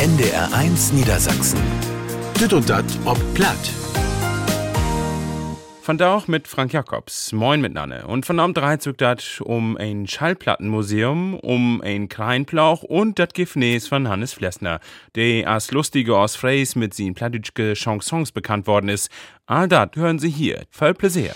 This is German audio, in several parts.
NDR1 Niedersachsen. Dit und dat ob platt. Von da auch mit Frank Jacobs. Moin miteinander. Und von Abend drei zog dat um ein Schallplattenmuseum, um ein Kleinplauch und dat Gifnes von Hannes Flessner, der als lustige aus Freys mit seinen plattdütschke Chansons bekannt worden ist. All dat hören Sie hier. Voll Pläsier.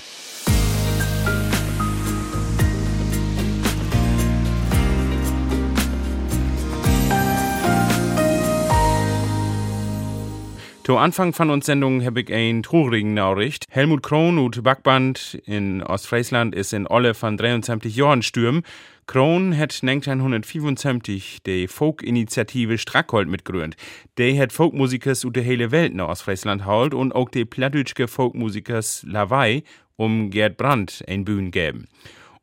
To Anfang von uns Sendung habe ich ein traurigen Nachricht. Helmut Krohn und Backband in Ostfriesland ist in Olle von 73 Jahren stürm. Krohn hat 1975 die Folk-Initiative Strackhold mitgegründet. Der hat Folkmusikers aus der hele Welt in Ostfriesland halt und auch die plattdütschke Folkmusikers Lawei um Gerd Brandt ein Bühnen geben.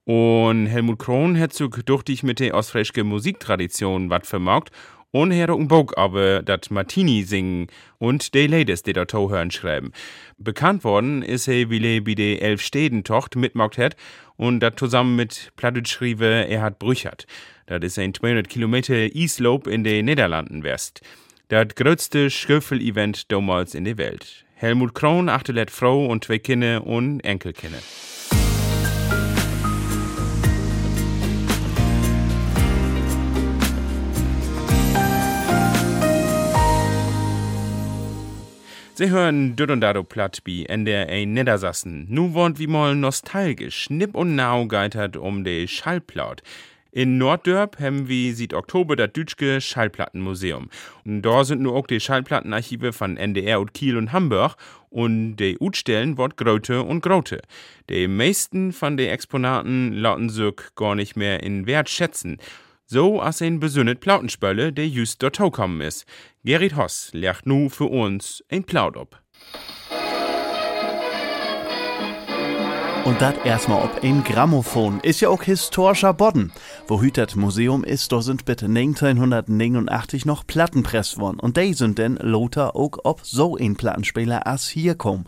Und Helmut Krohn hat so durch dich mit der ostfriesischen Musiktradition wat vermarkt und Bog aber dat Martini singen und de Ladies, die dort hören schreiben. Bekannt worden ist er, wie bei der Elfsteden-Tocht mitmacht hat und dat zusammen mit Plattdeutsch-Schriebe Erhard Brüchert. Das ist ein 200 Kilometer E-Slope in den Niederlanden west. Das größte Schöffel-Event damals in der Welt. Helmut Krohn achterlet Frau und zwei Kinder und Enkelkinder. Sie hören Dürr und Dado Platt bi NDR Niedersassen. Nu wohnt wie mal nostalgisch, nipp und nau geitert um de Schallplaut. In Norddörp haben wir seit Oktober das Dütschke Schallplattenmuseum. Und da sind nur auch die Schallplattenarchive von NDR und Kiel und Hamburg und die Utstellen wird Grote und Grote. Die meisten von den Exponaten lauten sich gar nicht mehr in Wert schätzen. So als ein besünnet Plautenspölle, der just dort kommen ist. Gerrit Hoss legt nu für uns ein Plaut ob. Und dat erstmal ob ein Grammophon. Ist ja auch historischer Bodden. Wo hüt Museum ist, da sind bitte 1989 noch Platten presst worden. Und die sind denn Lothar auch ob so ein Plattenspieler as hier kommen.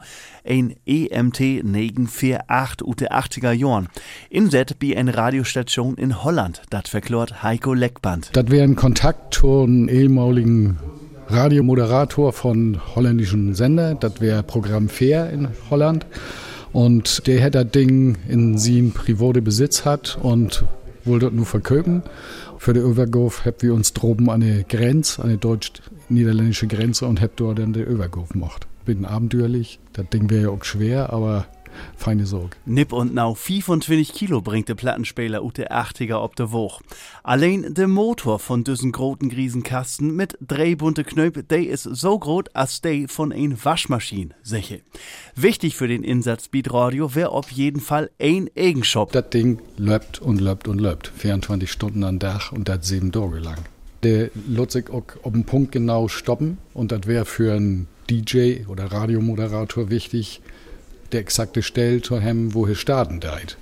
Ein EMT 948 ute 80er Jahren. Inset wie eine Radiostation in Holland. Dat verklort Heiko Leckband. Das wäre ein Kontakt zu einem ehemaligen Radiomoderator von holländischen Sender. Das wäre Programm Fair in Holland. Und der hat das Ding in seinem private Besitz hat und wollte nur verköpen. Für den Übergauf haben wir uns droben an der Grenze, an der deutsch-niederländische Grenze und haben dort dann den Übergauf gemacht. Bin abenteuerlich. Das Ding wäre ja auch schwer, aber feine Sorge. Nipp und nau 25 Kilo bringt der Plattenspieler ut der 80er ob der Woch. Allein der Motor von diesen großen Griesenkasten mit drei bunte Knöpfe, der ist so groß als der von ein Waschmaschine, sicher. Wichtig für den Insatz Radio wäre auf jeden Fall ein Eigenshop. Das Ding läuft und läuft und läuft. 24 Stunden am Dach und das sieben Tage lang. Der lässt sich auch auf den Punkt genau stoppen und das wäre für einen DJ oder Radiomoderator wichtig, der exakte Stelle zu haben, wo er starten deit.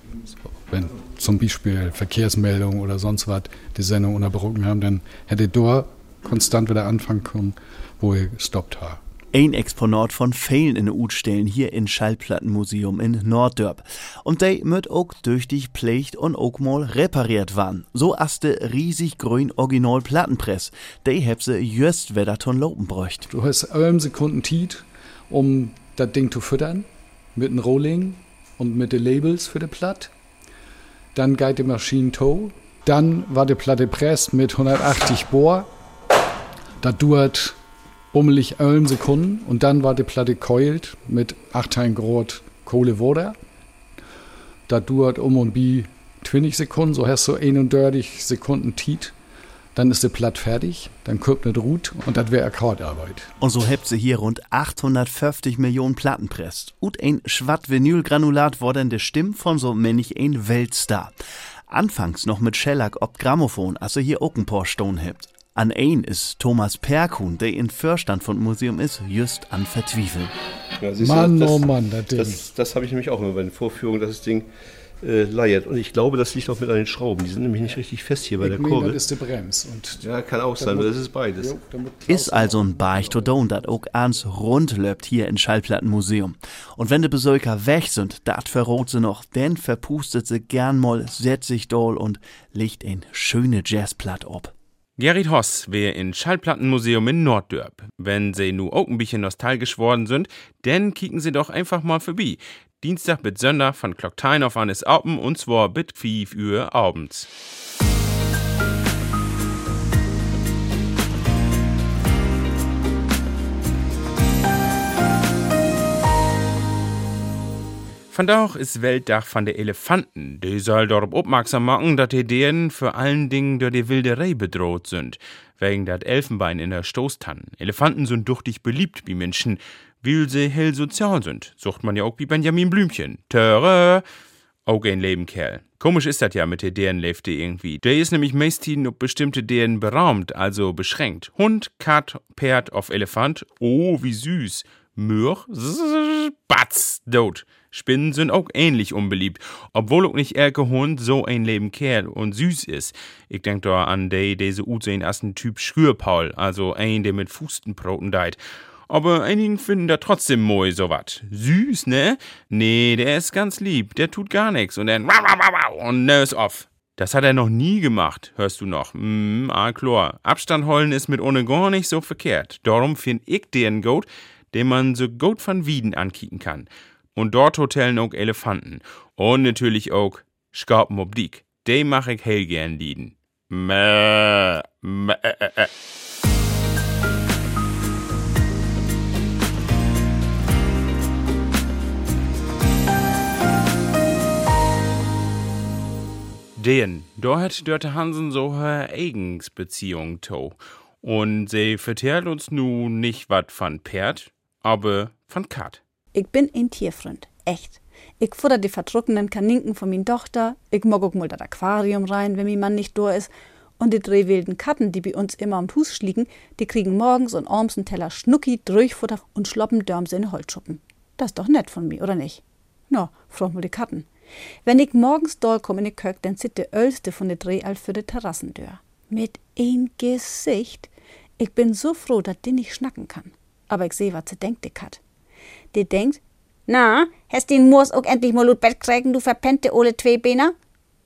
Wenn zum Beispiel Verkehrsmeldungen oder sonst was die Sendung unterbrochen haben, dann hätte dort konstant wieder anfangen können, wo er gestoppt hat. Ein Exponat von Fehlen in Utstellen hier in Schallplattenmuseum in Norddörp. Und der wird auch durch die Pflicht und auch mal repariert waren. So aste riesig grün Original Plattenpress. Der heb sie just wieder ton lopen bräucht. Du hast 11 Sekunden Tiet, um das Ding zu füttern mit dem Rolling und mit den Labels für die Platte. Dann geht die Maschine to. Dann war die Platte presst mit 180 Bohr. Das dauert ummelig 11 Sekunden. Und dann war die Platte coiled mit 18 Grad Kohlewater. Das dauert um und bi 20 Sekunden. So hast du 31 Sekunden Tiet dann ist der Platt fertig, dann kommt eine Ruht und das wäre Akkordarbeit. Und so habt sie hier rund 850 Millionen Platten presst. Und ein schwatt Vinylgranulat wurde der Stimm von so männlich ein Weltstar. Anfangs noch mit Shellac ob Grammophon, als er hier auch ein paar Stone habt. An ein ist Thomas Perkun, der in Vorstand von Museum ist, just an Vertwiefeln. Ja, Mann, du, das, oh Mann, das Ding. Das, das habe ich nämlich auch immer bei den Vorführungen, dass das Ding äh, leiert. Und ich glaube, das liegt auch mit an den Schrauben. Die sind nämlich nicht richtig fest hier bei ich der Kurve. Das ist die Brems. Und ja, kann auch sein, aber das ist beides. Jo, ist also ein Beichtodon, das auch ans rund löbt hier im Schallplattenmuseum. Und wenn die Besucher weg sind, dat verrot sie noch, dann verpustet sie gern mal, setzt sich doll und legt ein schöne Jazzplatt ob. Gerrit Hoss wäre in Schallplattenmuseum in Norddörp. Wenn sie nu auch ein bisschen nostalgisch worden sind, dann kicken sie doch einfach mal vorbei. Dienstag bis Sonntag von Glocktein auf eines Alpen und zwar bis 5 Uhr abends. Vandaag ist Weltdag von der Elefanten. Die soll darauf aufmerksam machen, dass die deren vor allen Dingen durch die Wilderei bedroht sind. Wegen dat Elfenbein in der Stoßtannen. Elefanten sind duchtig beliebt wie Menschen, weil sie hell sozial sind. Sucht man ja auch wie Benjamin Blümchen. Töre! Auch ein Lebenkerl. Komisch ist das ja mit der deren Lefte irgendwie. Der ist nämlich meistens auf bestimmte deren beraumt, also beschränkt. Hund, Kat, Pferd auf Elefant. Oh, wie süß. Mürch, batz, dot. Spinnen sind auch ähnlich unbeliebt, obwohl auch nicht elke Hund so ein Leben Kerl und süß ist. Ich denk da an de, diese utsehen ersten Typ Schürpaul, also ein, der mit Fustenbroten deit. Aber einigen finden da trotzdem moi so wat. Süß, ne? Nee, der ist ganz lieb, der tut gar nix und dann und nös off. Das hat er noch nie gemacht, hörst du noch. Mm, ah, klar. Abstand holen ist mit ohne gar nicht so verkehrt. Darum find ich den Goat, den man so gut von Wieden ankicken kann. Und dort hotellen auch Elefanten. Und natürlich auch Skorpen ob Diek. Die mach ich hell gern lieden. Mäh, mäh, äh, äh. Den, da hat Dörte Hansen so her eigens Beziehung to. Und sie vertellt uns nun nicht wat von Pferd, aber von Kat. Ich bin ein Tierfreund, echt. Ich futter die verdruckenen Kaninken von min Tochter, ich mag auch mal das Aquarium rein, wenn mein Mann nicht da ist. Und die drei wilden Katten, die bei uns immer am Hus schliegen, die kriegen morgens und abends einen Teller Schnucki, Durchfutter und schloppen Dörmse in Holzschuppen. Das ist doch nett von mir, oder nicht? Na, frag mal die Katten. Wenn ich morgens dort komme in die Kök, dann sitzt der Ölste von der Dreh all für die Terrassentür. Mit ein Gesicht. Ich bin so froh, dass die nicht schnacken kann. Aber ich seh, was sie denkt, die Kat. Die denkt, na, hast den Moors auch endlich mal Bett kriegen, du verpennte ole Zweibeiner?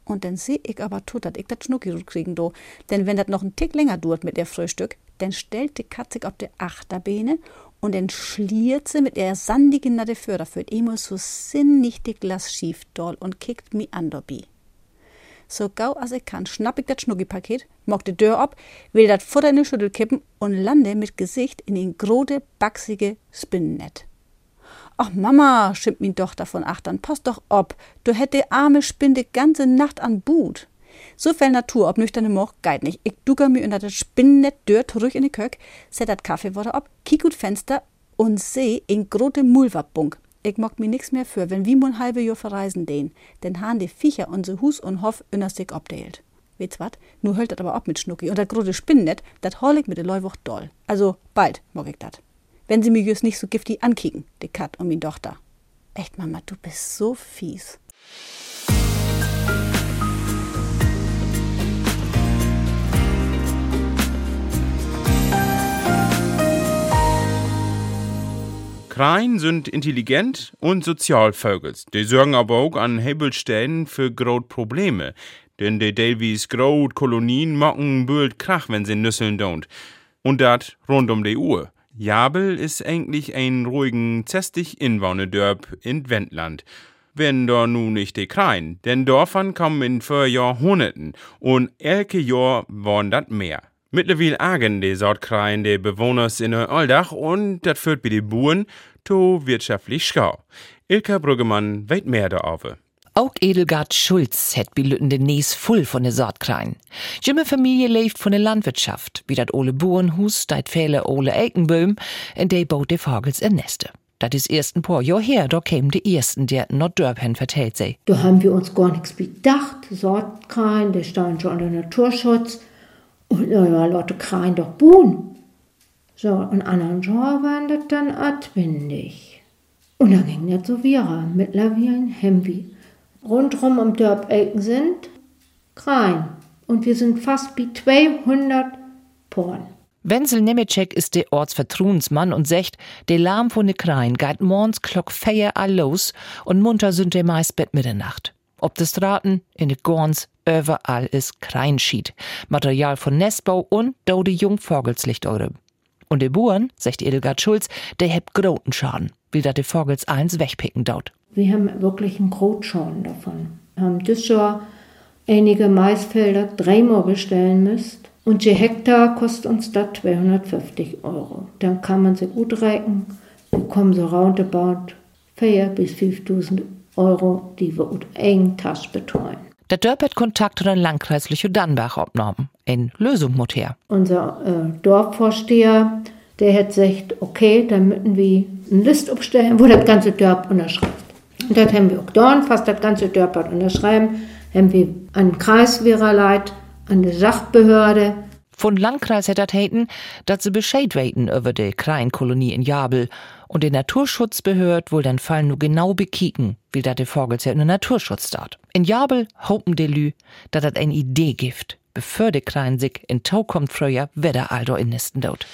Und dann seh ich aber tut, dass ich das Schnucki kriegen do. Denn wenn das noch ein Tick länger dauert mit der Frühstück, dann stellt die Katze auf die Achterbeine und dann schliert sie mit der sandigen Natte für immer so sinnig die Glas schief doll und kickt mi an dobi. So gau als ich kann, schnapp ich das Schnucki-Paket, mock die Tür ab, will das Futter in die Schüttel kippen und lande mit Gesicht in den grode, baxige Spinnennetz. Ach Mama, schimpft min Tochter von achtern, pass doch ob, du hätt de arme Spinn die ganze Nacht an But. So viel Natur, ob nüchterne Moch, geit nicht. Ich ducker mir unter das Spinnennetz dör zurück in die Kök, set dat Kaffeewasser ab, kick gut Fenster und seh in grote Mulwabbunk. Ich mock mir nix mehr für, wenn wie mo ein halbe Jahr verreisen den, denn han de Viecher unser Hus und Hoff innerstig obdeelt. Weht's wat? Nu höllt dat aber ab mit Schnucki und dat grote Spinnennetz, dat hol ich mit de Leuwoch doll. Also bald mock ich dat wenn sie mir just nicht so giftig ankicken, die Kat und mi Tochter. Echt, Mama, du bist so fies. Kreien sind intelligent und Sozialvögels. Die sorgen aber auch an Hebelstellen für große Probleme. Denn die Davies große Kolonien machen böld Krach, wenn sie nüsseln don't. Und dat rund um die Uhr. Jabel ist eigentlich ein ruhigen, zestig Inwohnerdörp in Wendland. Wenn da nun nicht die Krein, denn Dörfern kommen in vor Jahrhunderten und elke Jahr waren dat mehr. Mittlerweile agen die Sortkreien de Bewohners in Oldach und dat führt bei den Buren to wirtschaftlich schau. Ilka Brüggemann weit mehr darüber. Auch Edelgard Schulz hat den Nies voll von der Sortklein. Jimme Familie lebt von der Landwirtschaft, wie dat ole Burenhus, dat viele ole Eikenböhm, in de baut de Vogels in Neste. Dat is erst ein paar Jahr her, da kämen die ersten, die not Dörpen vertellt sei. Da haben wir uns gar nichts bedacht. Sortkrein, der stand schon unter Naturschutz. Und naja, Leute kreien doch Buhn. So, und anderen Jahr waren das dann atwindig. Und dann ging das so wieder. Mittlerweile haben wir rundherum um Dörp Elken sind, Krein. Und wir sind fast wie 200 Porn. Wenzel Nemecek ist der Ortsvertruensmann und secht, der Lahm von de Krein geht morgens klock feier all los und munter sind der meist Bett Mitternacht. Ob de Straten, in de Gorns, überall ist Kreinschied. Material von Nestbau und dode Jungvogelslicht eure. Und de Buren, sagt Edelgard Schulz, der hebt groten Schaden, de Vogels eins wegpicken daut. Wir haben wirklich einen Grotschaden davon. Wir haben dieses Jahr einige Maisfelder dreimal bestellen müsst. Und je Hektar kostet uns das 250 Euro. Dann kann man sie gut reichen, bekommen so roundabout 4 bis 5000 Euro, die wir ut eng Tasche betreuen. Der Dörp hat Kontakt zu den Landkreis Lüchow-Dannbach aufgenommen. Eine Lösung muss her. Unser äh, Dorfvorsteher, der hat gesagt, okay, dann müssen wir eine Liste aufstellen, wo das ganze Dorf unterschreibt. Und das haben wir auch getan, fast das ganze Dorf hat unterschreiben, haben wir an Kreiswehrerleit, an die Sachbehörde. Von Landkreis hat das heiten, dass sie Bescheid weiten über die Kleinkolonie in Jabel. Und der Naturschutzbehörd wohl den Fall nur genau bekicken, wie dat de Vogels ja in der Naturschutz dat. In Jabel hopen de Lü, dat dat eine Idee gibt, bevor de Klein sich in Tau kommt früher, wer Aldo in Nisten dort.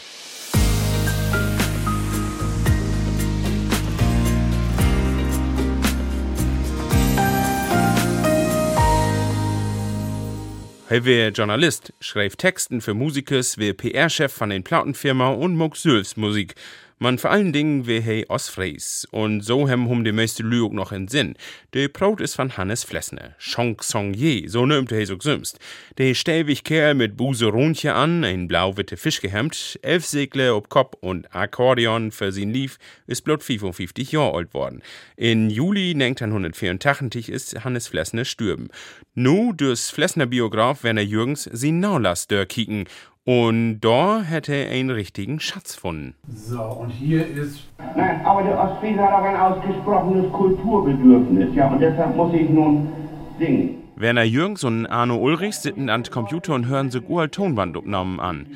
Er wäre Journalist, schreibt Texten für Musikers, wäre PR-Chef von den Plattenfirma und Sülfs Musik. Man vor allen Dingen wie hei Osfries. Und so hem hum de meiste Lüg noch in Sinn. De Brot ist von Hannes Flessner. Chonk Song Ye, so nimmt er so sümst. De stäbig Kerl mit Buse Rundje an, ein blau-witte Fischgehemd, elf Segle ob Kopf und Akkordeon für sin Lief, ist blot 55 Jahre alt worden. In Juli 1984 ist Hannes Flessner stürben. Nu durchs Flessner Biograf Werner Jürgens sie Naulas dör kicken und da hätte er einen richtigen Schatz gefunden. So, und hier ist. Nein, aber der Ostfriese hat auch ein ausgesprochenes Kulturbedürfnis, ja, und deshalb muss ich nun singen. Werner Jürgens und Arno Ulrichs sitzen an Computer und hören sich uralt Tonbandaufnahmen an.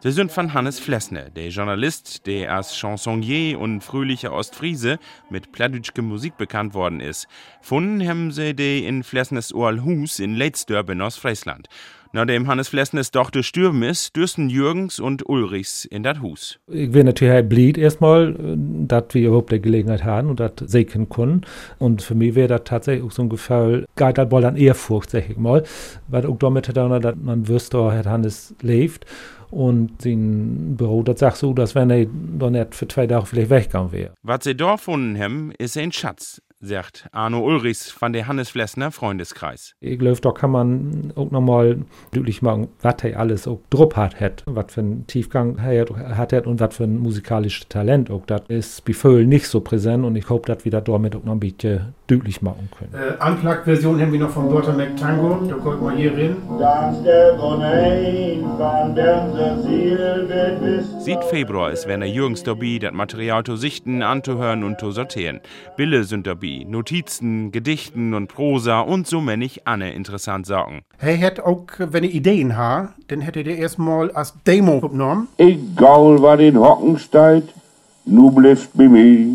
Sie sind von Hannes Flessner, der Journalist, der als Chansonnier und fröhlicher Ostfriese mit plattdütschke Musik bekannt worden ist. Funden haben sie die in Flessners Hus in Leitsdörp in Ostfriesland. Nachdem Hannes Flessnes Tochter stürben ist, dürsten Jürgens und Ulrichs in das Hus. Ich wäre natürlich blieb erstmal, dass wir überhaupt die Gelegenheit haben und das sehen können. Und für mich wäre das tatsächlich auch so ein Gefühl, geht das wohl an Ehrfurcht, sag ich mal. Weil auch damit hat er, dass man wüsste, Herr Hannes lebt. Und sein Büro, das sagt so, dass wenn er dann nicht für zwei Tage vielleicht weggegangen wäre. Was sie dort gefunden haben, ist ein Schatz sagt Arno Ulrichs von der Hannes Flessner Freundeskreis. Ich glaube, da kann man auch nochmal deutlich machen, was er alles auch Druck hat, hat was für einen Tiefgang er hat und was für ein musikalisches Talent auch. Das ist bei Vögel nicht so präsent und ich hoffe, dass wir das damit auch noch ein bisschen deutlich machen können. Äh, Unplugged-Version haben wir noch von Walter McTango, da kommt mal hier rein. Sieht Februar ist Werner Jürgens dabei, das Material zu sichten, anzuhören und zu sortieren. Bille sind dabei wie Notizen, Gedichten und Prosa und so männlich Anne interessant Sachen. Hey, hätt auch, wenn ihr Ideen habt, dann hättet ihr erstmal als Demo genommen. Egal, was in Hocken steht, nu blifft bei mir.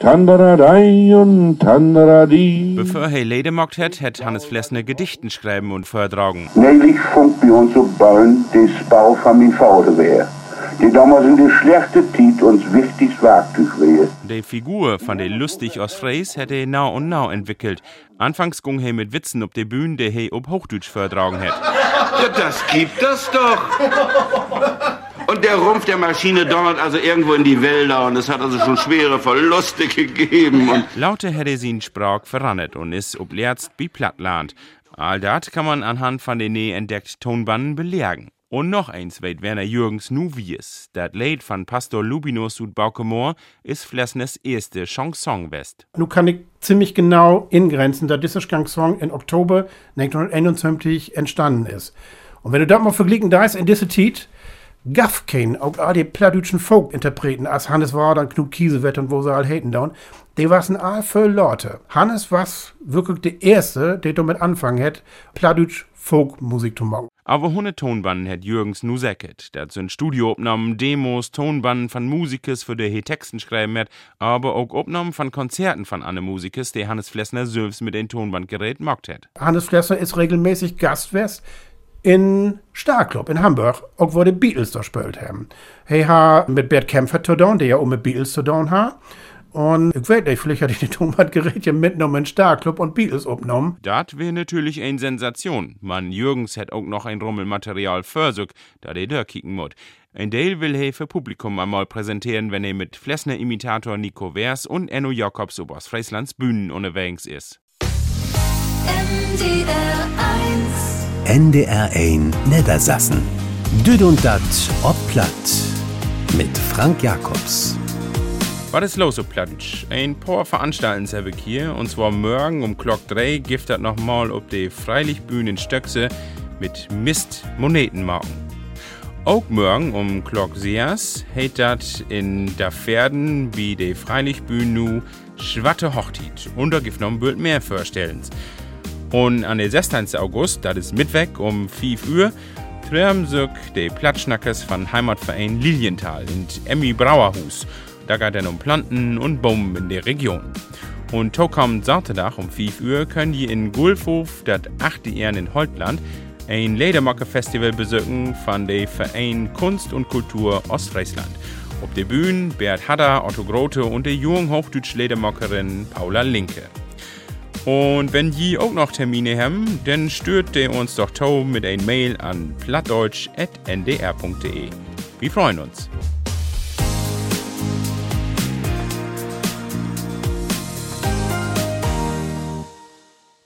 Tandaradei und Tandaradi. Bevor er Ledemockt hat, hat Hannes Flessner Gedichten schreiben und vortragen. Nämlich funkt bei uns so bauen, des Bau von mein Vater wär die damals in der schlechte Zeit uns wichtiges Werkzeug wäre. Die Figur von der lustig aus Freis hätte er nah und nah entwickelt. Anfangs ging er mit Witzen auf der Bühne, der er ob Hochdeutsch vortragen hat. Ja, das gibt das doch. Und der Rumpf der Maschine donnert also irgendwo in die Wälder und es hat also schon schwere Verluste gegeben. Und Laute hätte sie in Sprach verrannet und ist ob Lerzt wie Plattland. All das kann man anhand von den nie entdeckten Tonbanden belegen. Und noch eins weht Werner Jürgens nu wie. Dat Lied von Pastor Lubinus und Baukemoor ist Flessnes erste Chanson west. Nu kann ich ziemlich genau ingrenzen, da dieser Chanson in Oktober 1921 entstanden ist. Und wenn du das mal verglichen da ist in dieser Zeit, gaff kein, auch all die plattdütschen Folk-Interpreten, als Hannes war, dann Knut Kiesewett und wo sie all haten down, die waren all für Leute. Hannes war wirklich der Erste, der damit anfangen hat, plattdütsch Folk-Musik zu machen. Aber hunne Tonbanden hat Jürgens nu säcket. Dat sind Studioaufnahmen, Demos, Tonbanden von Musikers, für die he Texten schreiben hat, aber auch Aufnahmen von Konzerten von anne Musikers, die Hannes Flessner selbst mit den Tonbandgerät mockt hat. Hannes Flessner ist regelmäßig Gastwest in Starclub in Hamburg, auch wo die Beatles da gespielt haben. Hey ha mit Bert Kämpfer zu tun, der ja auch mit Beatles zu tun hat. Und ich weiß nicht, vielleicht hatte ich die Tonbandgerätchen mitgenommen in Starclub und Beatles aufgenommen. Das wäre natürlich eine Sensation. Man Jürgens hätt auch noch ein Rummelmaterial versucht, da der da kicken muss. Ein Teil will er für Publikum einmal präsentieren, wenn er mit Flessner-Imitator Nico Vers und Enno Jakobs oberst Frieslands Bühnen unterwegs ist. NDR 1 NDR 1 Niedersassen. Düd und dat ob platt mit Frank Jakobs. Was ist los, so Platsch? Ein paar Veranstalten habe ich hier, und zwar morgen um Glock 3 gibt das nochmal auf die Freilichtbühne in Stöckse mit Mist Monetenmarken. Auch morgen um Glock 6 hat das in der Pferden wie die Freilichtbühne nu Schwatte Hochtit und da gibt noch ein Bild mehr vorstellen. Und an der 16. August, das ist Mittwoch um 5 Uhr, treffen sich die Platschnackers von Heimatverein Lilienthal in Emmy Brauerhus. Da geht es um Planten und Bäume in der Region. Und to kommt Samstag um 5 Uhr können die in Gulfhof, das 8. Jahr in Holtland, ein Ledermacher-Festival besuchen von dem Verein Kunst und Kultur Ostfriesland. Auf der Bühne Bert Hadder, Otto Grote und die jungen hochdeutsche Ledermacherin Paula Linke. Und wenn die auch noch Termine haben, dann stört ihr uns doch to mit ein Mail an plattdeutsch.ndr.de. Wir freuen uns.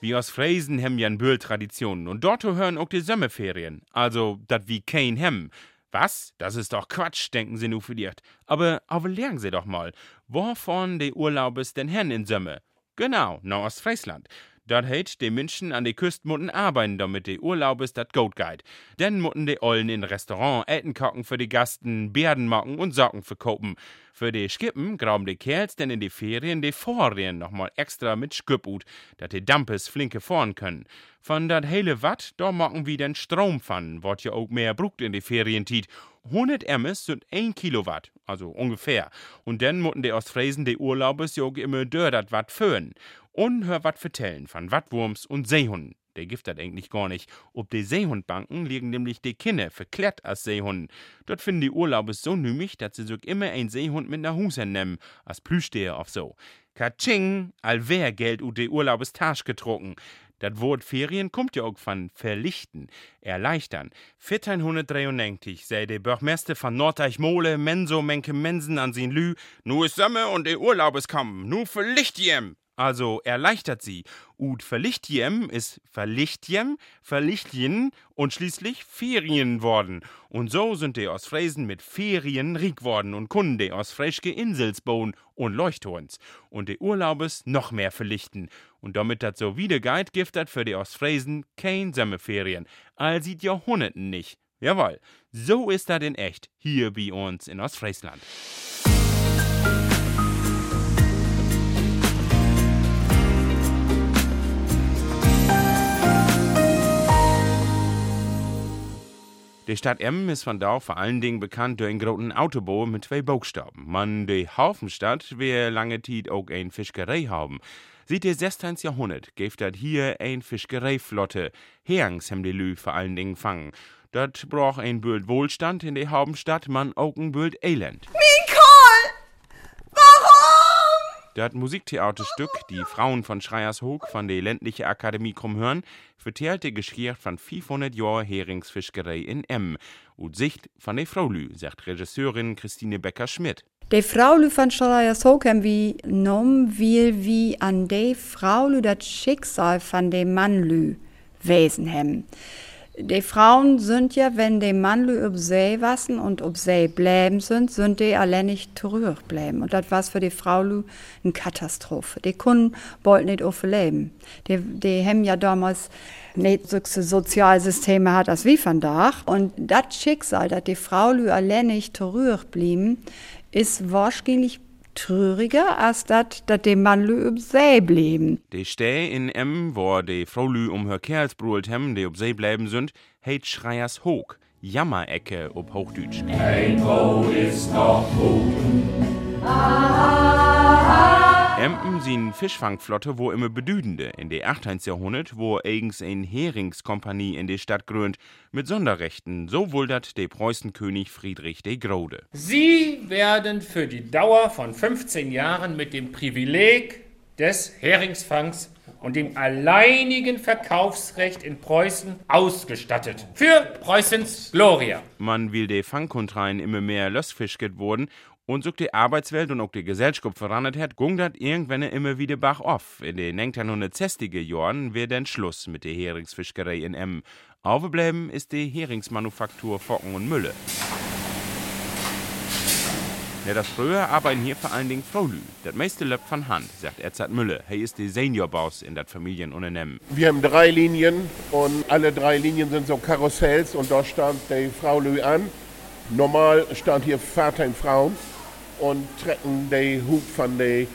Wir aus Fräsen haben ja eine Traditionen und dort hören auch die Sommerferien. Also, dat wie kein hem. Was? Das ist doch Quatsch, denken sie nur vielleicht. Aber, aber lernen sie doch mal, wovon die Urlaubes denn hen in Sommer? Genau, nach Ostfriesland. Dat heit, die Menschen an die Küste mutten arbeiten, damit die Urlaubes dat gut geht. Dann mutten die Ollen in Restaurant Essen kochen für die Gasten, Bärden machen und Socken verkaufen. Für die Skippen graben die Kerls denn in die Ferien die Vorrien nochmal extra mit Skip ut, dat die Dampes flinke fahren können. Von dat hele Watt, da machen wir den Strom von, wat ja auch mehr brucht in die Ferientiet. 100 Emmes sind 1 Kilowatt, also ungefähr. Und dann mutten die Ostfriesen die Urlaubes auch immer dör dat Watt föhn. Und hör wat vertellen von Wattwurms und Seehunden. Der gift dat eigentlich gar nicht. Ob die Seehundbanken liegen nämlich die Kinne verklärt als Seehunden. Dort finden die Urlaubes so nümmig, dass sie sich immer ein Seehund mit nach Hause nehmen, als Plüschsteher auf so. Katsching, allwer Geld ut die Urlaubes Tasch getrunken. Das Wort Ferien kommt ja auch von verlichten, erleichtern. 1493 sei der Bürgermeister von Nordeichmole Menso Menke Mensen an sin Lü, nu is Sommer und der Urlaubes kommen, nu verlicht jem. Also erleichtert sie. Ud verlichtjem ist verlichtjem, verlichtjen und schließlich Ferien worden. Und so sind die aus Fräsen mit Ferien riek worden und kunden die aus Freschke Insels bauen und Leuchtturms. Und die Urlaubes noch mehr verlichten. Und damit das so wieder geht, giftet für die aus Fräsen kein Sommerferien. All sieht Jahrhunderten nicht. Jawohl, so ist das in echt, hier bei uns in Ostfriesland. Die Stadt Emmen ist von da vor allen Dingen bekannt durch einen großen Autobau mit zwei Buchstaben. Man, die Hafenstadt, wir lange Zeit auch ein Fischerei haben. Sieht ihr 16. Jahrhundert, gibt dat hier ein Fischereiflotte. Herings haben die Lü vor allen Dingen fangen. Dat braucht ein Bild Wohlstand in der Hauptstadt, man auch ein Bild Elend. Nicole! Das Musiktheaterstück Die Frauen von Schreiershoek von der ländliche Akademie Krummhörn vertellt die Geschichte von 500 Jahren Heringsfischerei in Emmen und Sicht von der Fraulü, sagt Regisseurin Christine Becker-Schmidt. Die Fraulü von Schreiershoek haben wie nom will wie an de Fraulü das Schicksal von dem Mannlü wesen haben. Die Frauen sind ja, wenn die Mannlü ob See wassen und ob See bleiben sind, sind die allein nicht zurückbleiben. Und das war für die Fraulü eine Katastrophe. Die Kunden wollten nicht overleben. Die, die haben ja damals nicht so Sozialsysteme hat als wie von Dach. Und das Schicksal, dass die Fraulü allein nicht zurückblieben, ist wahrscheinlich trauriger, als dat, dat de Mannlü ob See blieben. Die Steh in Emmen, wo die Fraulü um her Kerls brüllt hem, die ob See bleiben sind, heit Schreiers Hoog, Jammerecke ob Hochdeutsch. Ein Boot ist noch gut. Empen sind Fischfangflotte wo immer bedüdende. In der 18. Jahrhundert, wo eigens ein Heringskompanie in der Stadt gründ, mit Sonderrechten, so wohl dat der Preußenkönig Friedrich der Grode. Sie werden für die Dauer von 15 Jahren mit dem Privileg des Heringsfangs und dem alleinigen Verkaufsrecht in Preußen ausgestattet. Für Preußens Gloria. Man will de Fangkontreien immer mehr Lössfisch geworden und so die Arbeitswelt und auch die Gesellschaft verandert hat, ging das irgendwann immer wieder bach auf. In den 1960er Jahren wird dann Schluss mit der Heringsfischerei in Emmen. Aufgebleiben ist die Heringsmanufaktur Focken und Mülle. Ja, das früher arbeiten hier vor allen Dingen Fraulü. Das meiste läuft von Hand, sagt Edzard Müller. Er ist der Seniorboss in das Familienunternehmen. Wir haben drei Linien und alle drei Linien sind so Karussells und da stand die Fraulü an. Normal stand hier Vater und Frauen und trecken die Hut von den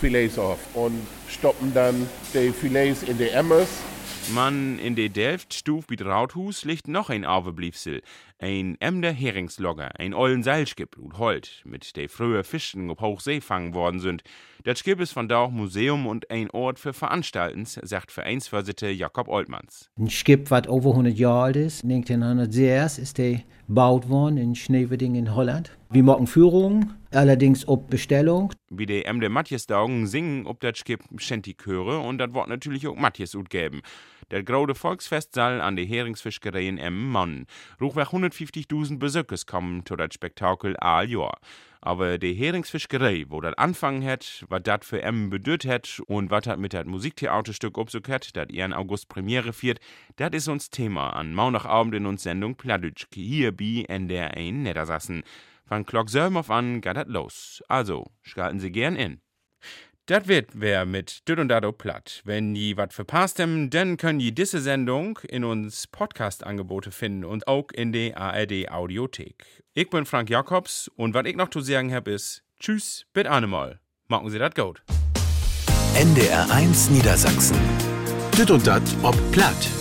Filets auf und stoppen dann die Filets in die Emmers. Man in de Delft stuf bit Rauthus liegt noch ein Auwebliefsel. Ein Emder Heringslogger, ein ollen Seilskip und Holt, mit de früher Fischen op Hochsee fangen worden sind. Das Skip ist von da auch Museum und ein Ort für Veranstaltens, sagt Vereinsvorsitzender Jakob Oltmanns. Ein Skip, was over 100 Jahre alt ist, 1906 ist der gebaut worden in Schneverding in Holland. Wir machen Führungen, allerdings ob Bestellung. Wie die Emde Matjes Daugen singen ob das Skip Schenti-Chöre und das Wort natürlich auch Matjes ut geben. Der grode Volksfestsaal an der Heringsfischerei in Emmen. Ruchweg 150.000 Besuchers kommen zu das Spektakel all Jahr. Aber die Heringsfischerei, wo das anfangen hat, was das für Emmen bedeutet hat und was das mit das Musiktheaterstück obsucht, das ihren August Premiere viert, das ist uns Thema an Maunachabend in uns Sendung Pladütschke hier bei NDR 1 Niedersassen. Von Glock auf an geht das los. Also, schalten Sie gern in. Das wird wer mit Düt und Dado platt. Wenn die wat verpasst haben, dann können die diese Sendung in uns Podcast-Angebote finden und auch in der ARD Audiothek. Ich bin Frank Jakobs und was ich noch zu sagen habe ist, tschüss, bis einmal. Machen Sie das gut. NDR 1 Niedersachsen. Düt und Dat ob platt.